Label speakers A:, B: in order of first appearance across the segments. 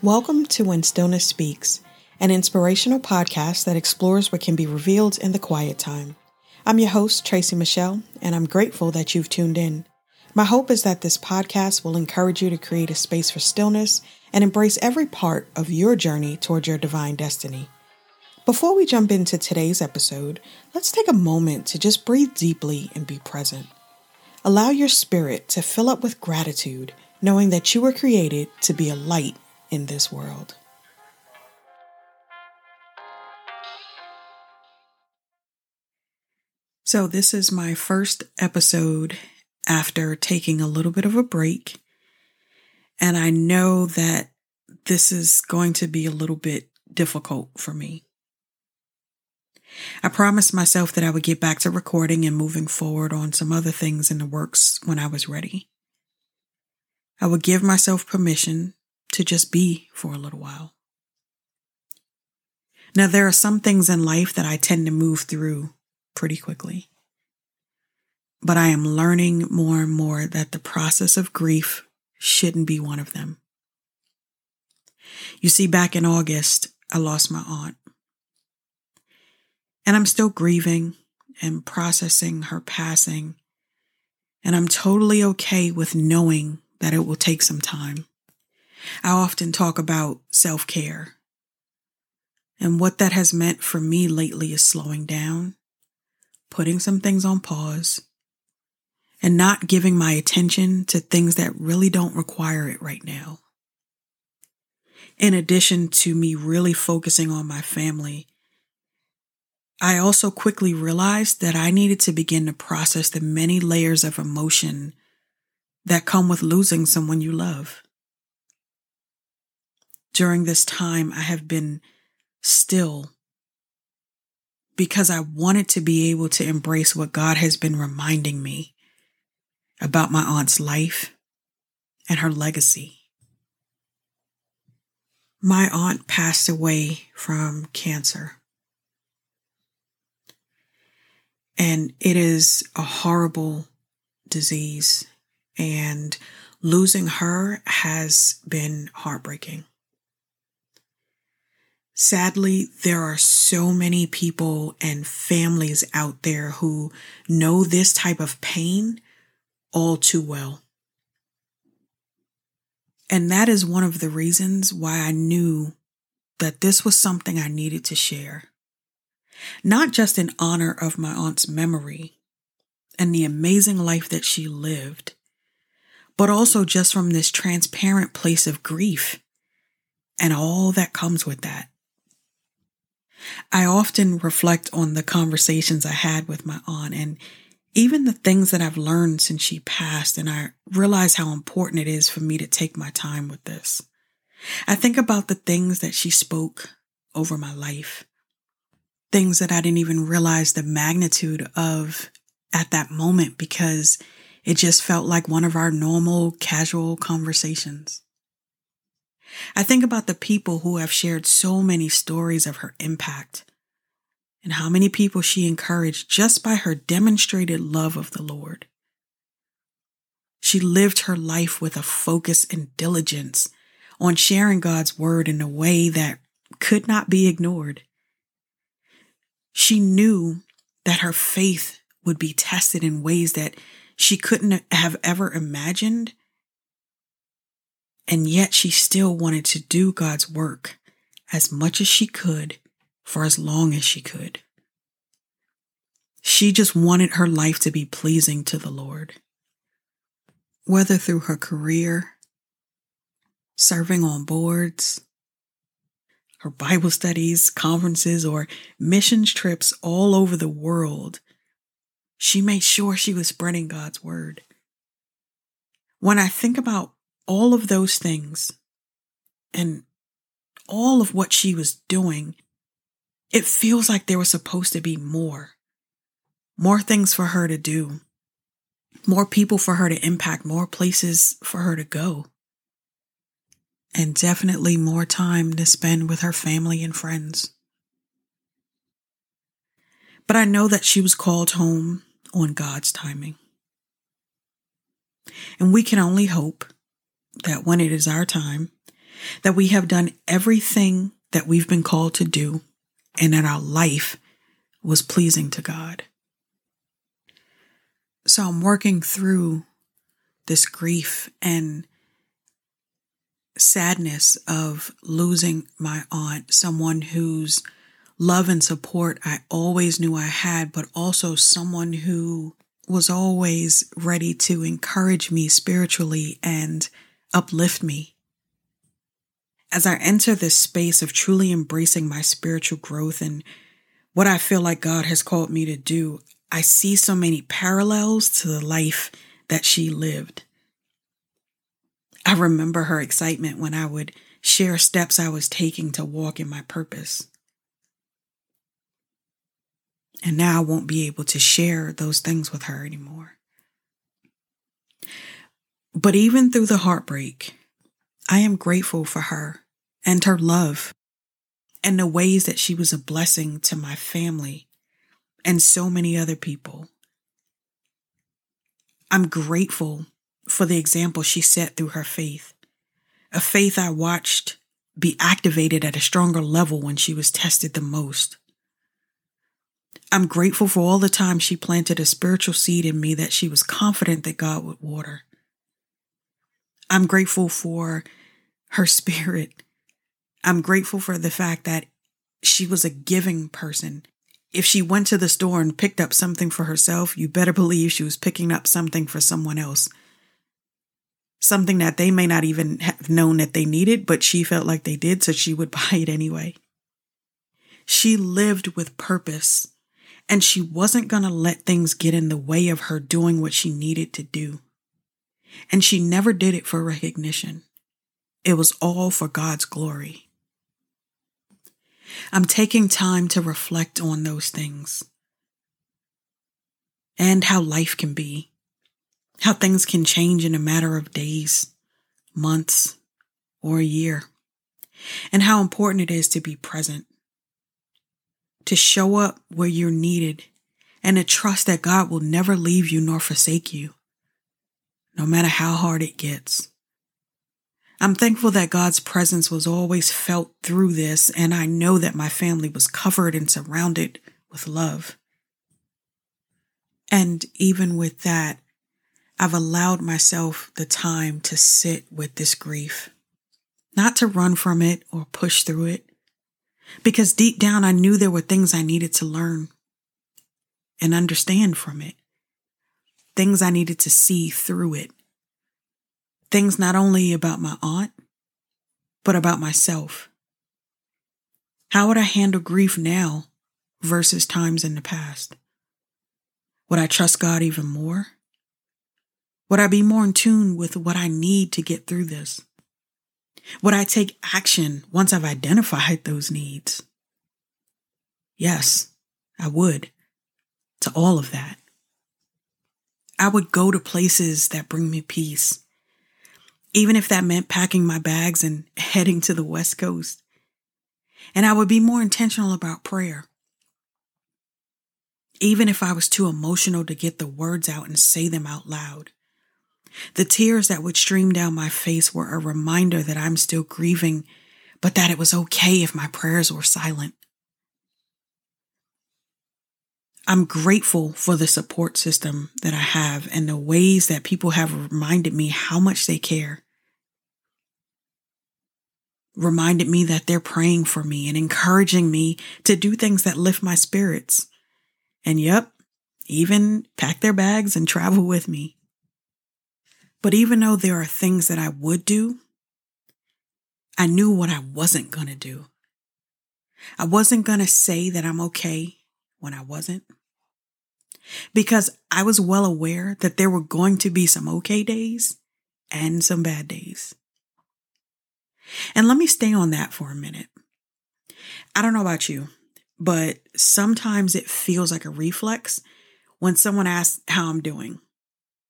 A: Welcome to When Stillness Speaks, an inspirational podcast that explores what can be revealed in the quiet time. I'm your host, Tracy Michelle, and I'm grateful that you've tuned in. My hope is that this podcast will encourage you to create a space for stillness and embrace every part of your journey toward your divine destiny. Before we jump into today's episode, let's take a moment to just breathe deeply and be present. Allow your spirit to fill up with gratitude, knowing that you were created to be a light in this world. So, this is my first episode after taking a little bit of a break. And I know that this is going to be a little bit difficult for me. I promised myself that I would get back to recording and moving forward on some other things in the works when I was ready. I would give myself permission to just be for a little while. Now, there are some things in life that I tend to move through pretty quickly. But I am learning more and more that the process of grief shouldn't be one of them. You see, back in August, I lost my aunt. And I'm still grieving and processing her passing. And I'm totally okay with knowing that it will take some time. I often talk about self care. And what that has meant for me lately is slowing down, putting some things on pause, and not giving my attention to things that really don't require it right now. In addition to me really focusing on my family, I also quickly realized that I needed to begin to process the many layers of emotion that come with losing someone you love during this time, I have been still because I wanted to be able to embrace what God has been reminding me about my aunt's life and her legacy. My aunt passed away from cancer. And it is a horrible disease. And losing her has been heartbreaking. Sadly, there are so many people and families out there who know this type of pain all too well. And that is one of the reasons why I knew that this was something I needed to share. Not just in honor of my aunt's memory and the amazing life that she lived, but also just from this transparent place of grief and all that comes with that. I often reflect on the conversations I had with my aunt and even the things that I've learned since she passed, and I realize how important it is for me to take my time with this. I think about the things that she spoke over my life, things that I didn't even realize the magnitude of at that moment because it just felt like one of our normal, casual conversations. I think about the people who have shared so many stories of her impact and how many people she encouraged just by her demonstrated love of the Lord. She lived her life with a focus and diligence on sharing God's word in a way that could not be ignored. She knew that her faith would be tested in ways that she couldn't have ever imagined and yet she still wanted to do God's work as much as she could for as long as she could. She just wanted her life to be pleasing to the Lord. Whether through her career, serving on boards, her Bible studies, conferences, or missions trips all over the world, she made sure she was spreading God's word. When I think about all of those things and all of what she was doing, it feels like there was supposed to be more. More things for her to do, more people for her to impact, more places for her to go, and definitely more time to spend with her family and friends. But I know that she was called home on God's timing. And we can only hope that when it is our time, that we have done everything that we've been called to do and that our life was pleasing to God. So I'm working through this grief and sadness of losing my aunt, someone whose love and support I always knew I had, but also someone who was always ready to encourage me spiritually and uplift me. As I enter this space of truly embracing my spiritual growth and what I feel like God has called me to do, I see so many parallels to the life that she lived. I remember her excitement when I would share steps I was taking to walk in my purpose. And now I won't be able to share those things with her anymore. But even through the heartbreak, I am grateful for her and her love and the ways that she was a blessing to my family and so many other people. I'm grateful for the example she set through her faith, a faith I watched be activated at a stronger level when she was tested the most. I'm grateful for all the time she planted a spiritual seed in me that she was confident that God would water. I'm grateful for her spirit. I'm grateful for the fact that she was a giving person. If she went to the store and picked up something for herself, you better believe she was picking up something for someone else. Something that they may not even have known that they needed, but she felt like they did, so she would buy it anyway. She lived with purpose and she wasn't going to let things get in the way of her doing what she needed to do. And she never did it for recognition. It was all for God's glory. I'm taking time to reflect on those things and how life can be, how things can change in a matter of days, months, or a year, and how important it is to be present to show up where you're needed and to trust that God will never leave you nor forsake you, no matter how hard it gets. I'm thankful that God's presence was always felt through this, and I know that my family was covered and surrounded with love. And even with that, I've allowed myself the time to sit with this grief, not to run from it or push through it, because deep down I knew there were things I needed to learn and understand from it, things I needed to see through it, things not only about my aunt, but about myself. How would I handle grief now versus times in the past? Would I trust God even more? Would I be more in tune with what I need to get through this? Would I take action once I've identified those needs? Yes, I would to all of that. I would go to places that bring me peace, even if that meant packing my bags and heading to the West Coast. And I would be more intentional about prayer. Even if I was too emotional to get the words out and say them out loud. The tears that would stream down my face were a reminder that I'm still grieving, but that it was okay if my prayers were silent. I'm grateful for the support system that I have and the ways that people have reminded me how much they care. Reminded me that they're praying for me and encouraging me to do things that lift my spirits. And yep, even pack their bags and travel with me. But even though there are things that I would do, I knew what I wasn't going to do. I wasn't going to say that I'm okay when I wasn't. Because I was well aware that there were going to be some okay days and some bad days. And let me stay on that for a minute. I don't know about you, but sometimes it feels like a reflex when someone asks how I'm doing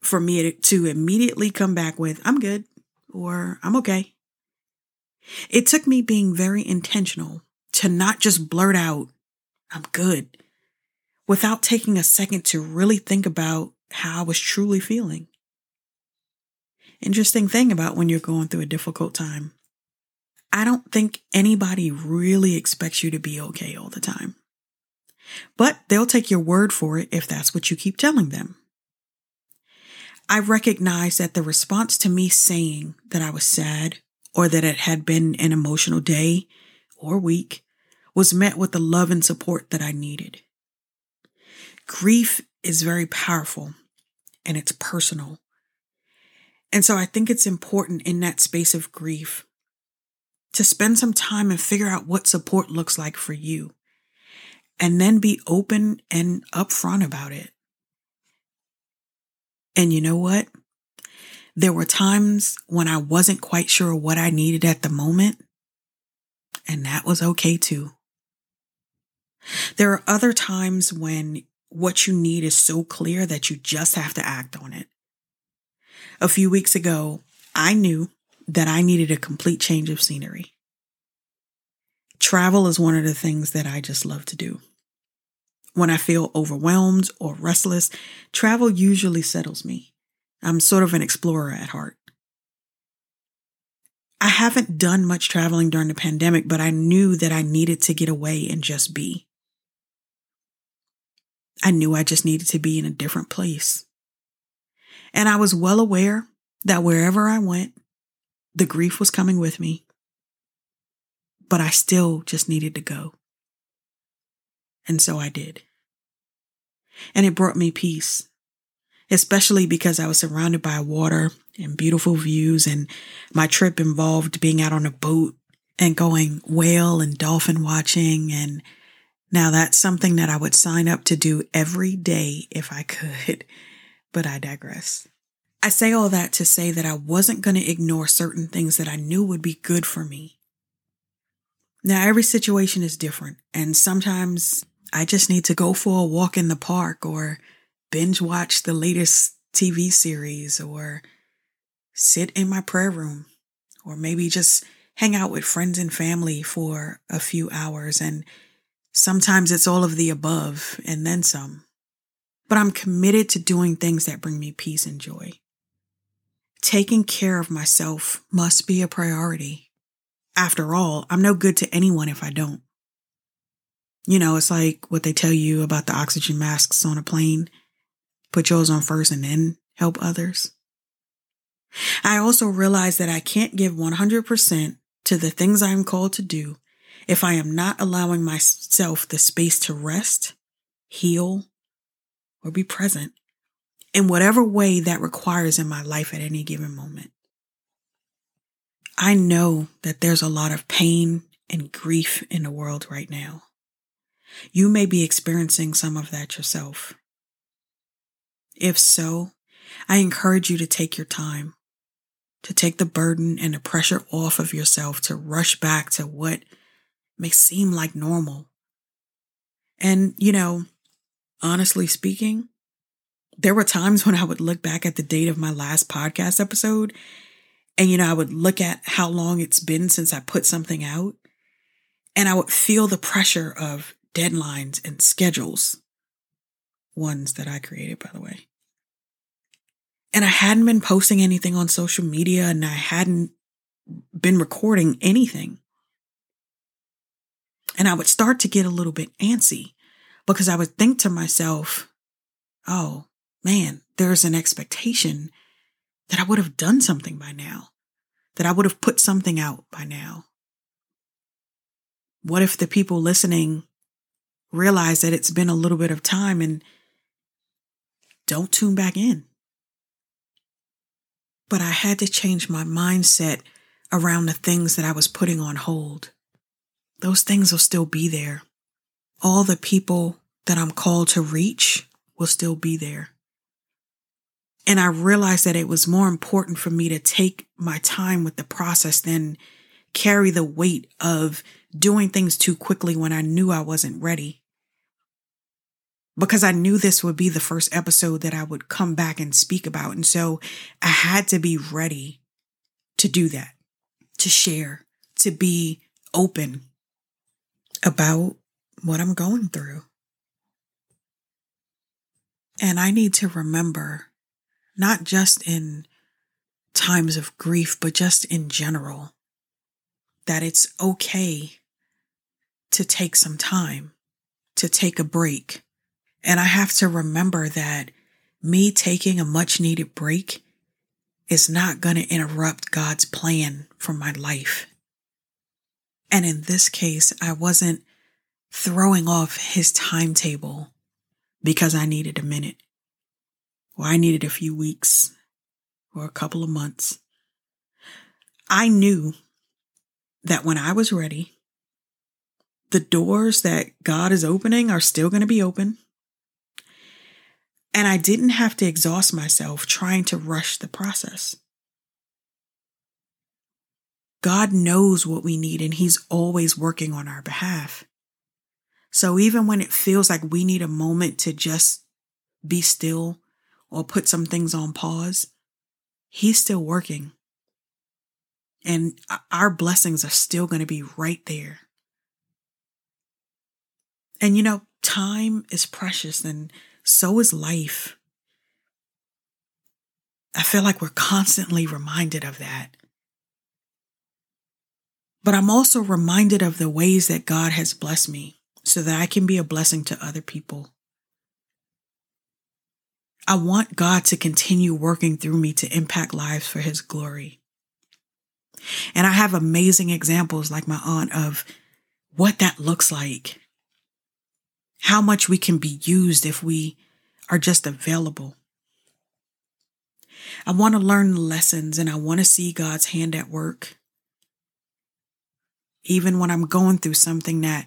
A: for me to immediately come back with, I'm good or I'm okay. It took me being very intentional to not just blurt out, I'm good, without taking a second to really think about how I was truly feeling. Interesting thing about when you're going through a difficult time. I don't think anybody really expects you to be okay all the time. But they'll take your word for it if that's what you keep telling them. I recognize that the response to me saying that I was sad or that it had been an emotional day or week was met with the love and support that I needed. Grief is very powerful and it's personal. And so I think it's important in that space of grief to spend some time and figure out what support looks like for you and then be open and upfront about it. And you know what? There were times when I wasn't quite sure what I needed at the moment, and that was okay too. There are other times when what you need is so clear that you just have to act on it. A few weeks ago, I knew that I needed a complete change of scenery. Travel is one of the things that I just love to do. When I feel overwhelmed or restless, travel usually settles me. I'm sort of an explorer at heart. I haven't done much traveling during the pandemic, but I knew that I needed to get away and just be. I knew I just needed to be in a different place. And I was well aware that wherever I went, the grief was coming with me. But I still just needed to go. And so I did. And it brought me peace, especially because I was surrounded by water and beautiful views. And my trip involved being out on a boat and going whale and dolphin watching. And now that's something that I would sign up to do every day if I could, but I digress. I say all that to say that I wasn't going to ignore certain things that I knew would be good for me. Now, every situation is different, and sometimes I just need to go for a walk in the park or binge watch the latest TV series or sit in my prayer room or maybe just hang out with friends and family for a few hours. And sometimes it's all of the above and then some. But I'm committed to doing things that bring me peace and joy. Taking care of myself must be a priority. After all, I'm no good to anyone if I don't. You know, it's like what they tell you about the oxygen masks on a plane. Put yours on first and then help others. I also realize that I can't give 100% to the things I am called to do if I am not allowing myself the space to rest, heal, or be present in whatever way that requires in my life at any given moment. I know that there's a lot of pain and grief in the world right now. You may be experiencing some of that yourself. If so, I encourage you to take your time, to take the burden and the pressure off of yourself, to rush back to what may seem like normal. And, you know, honestly speaking, there were times when I would look back at the date of my last podcast episode and, you know, I would look at how long it's been since I put something out and I would feel the pressure of deadlines and schedules. Ones that I created, by the way. And I hadn't been posting anything on social media and I hadn't been recording anything. And I would start to get a little bit antsy because I would think to myself, oh man, there's an expectation that I would have done something by now, that I would have put something out by now. What if the people listening realize that it's been a little bit of time and don't tune back in. But I had to change my mindset around the things that I was putting on hold. Those things will still be there. All the people that I'm called to reach will still be there. And I realized that it was more important for me to take my time with the process than carry the weight of doing things too quickly when I knew I wasn't ready. Because I knew this would be the first episode that I would come back and speak about. And so I had to be ready to do that, to share, to be open about what I'm going through. And I need to remember, not just in times of grief, but just in general, that it's okay to take some time, to take a break. And I have to remember that me taking a much needed break is not going to interrupt God's plan for my life. And in this case, I wasn't throwing off his timetable because I needed a minute or I needed a few weeks or a couple of months. I knew that when I was ready, the doors that God is opening are still going to be open. And I didn't have to exhaust myself trying to rush the process. God knows what we need and He's always working on our behalf. So even when it feels like we need a moment to just be still or put some things on pause, He's still working. And our blessings are still going to be right there. And you know, time is precious and so is life. I feel like we're constantly reminded of that. But I'm also reminded of the ways that God has blessed me so that I can be a blessing to other people. I want God to continue working through me to impact lives for His glory. And I have amazing examples like my aunt of what that looks like, how much we can be used if we are just available. I want to learn lessons and I want to see God's hand at work. Even when I'm going through something that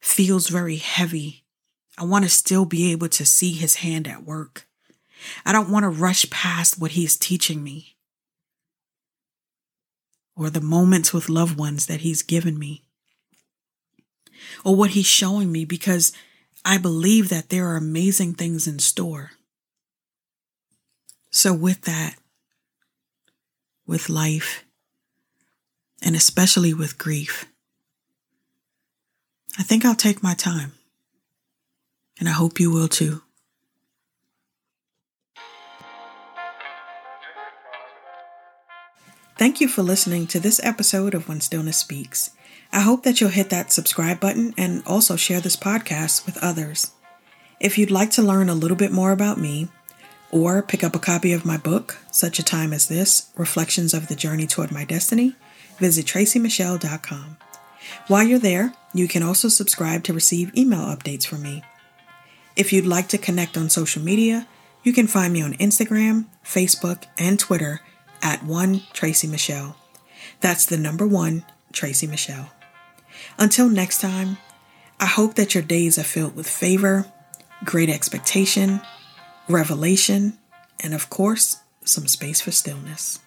A: feels very heavy, I want to still be able to see his hand at work. I don't want to rush past what he's teaching me or the moments with loved ones that he's given me or what he's showing me because I believe that there are amazing things in store. So, with that, with life, and especially with grief, I think I'll take my time. And I hope you will too. Thank you for listening to this episode of When Stillness Speaks. I hope that you'll hit that subscribe button and also share this podcast with others. If you'd like to learn a little bit more about me, or pick up a copy of my book, Such a Time as This Reflections of the Journey Toward My Destiny, visit tracymichelle.com. While you're there, you can also subscribe to receive email updates from me. If you'd like to connect on social media, you can find me on Instagram, Facebook, and Twitter at one Tracy Michelle. That's the number one Tracy Michelle. Until next time, I hope that your days are filled with favor, great expectation, revelation, and of course, some space for stillness.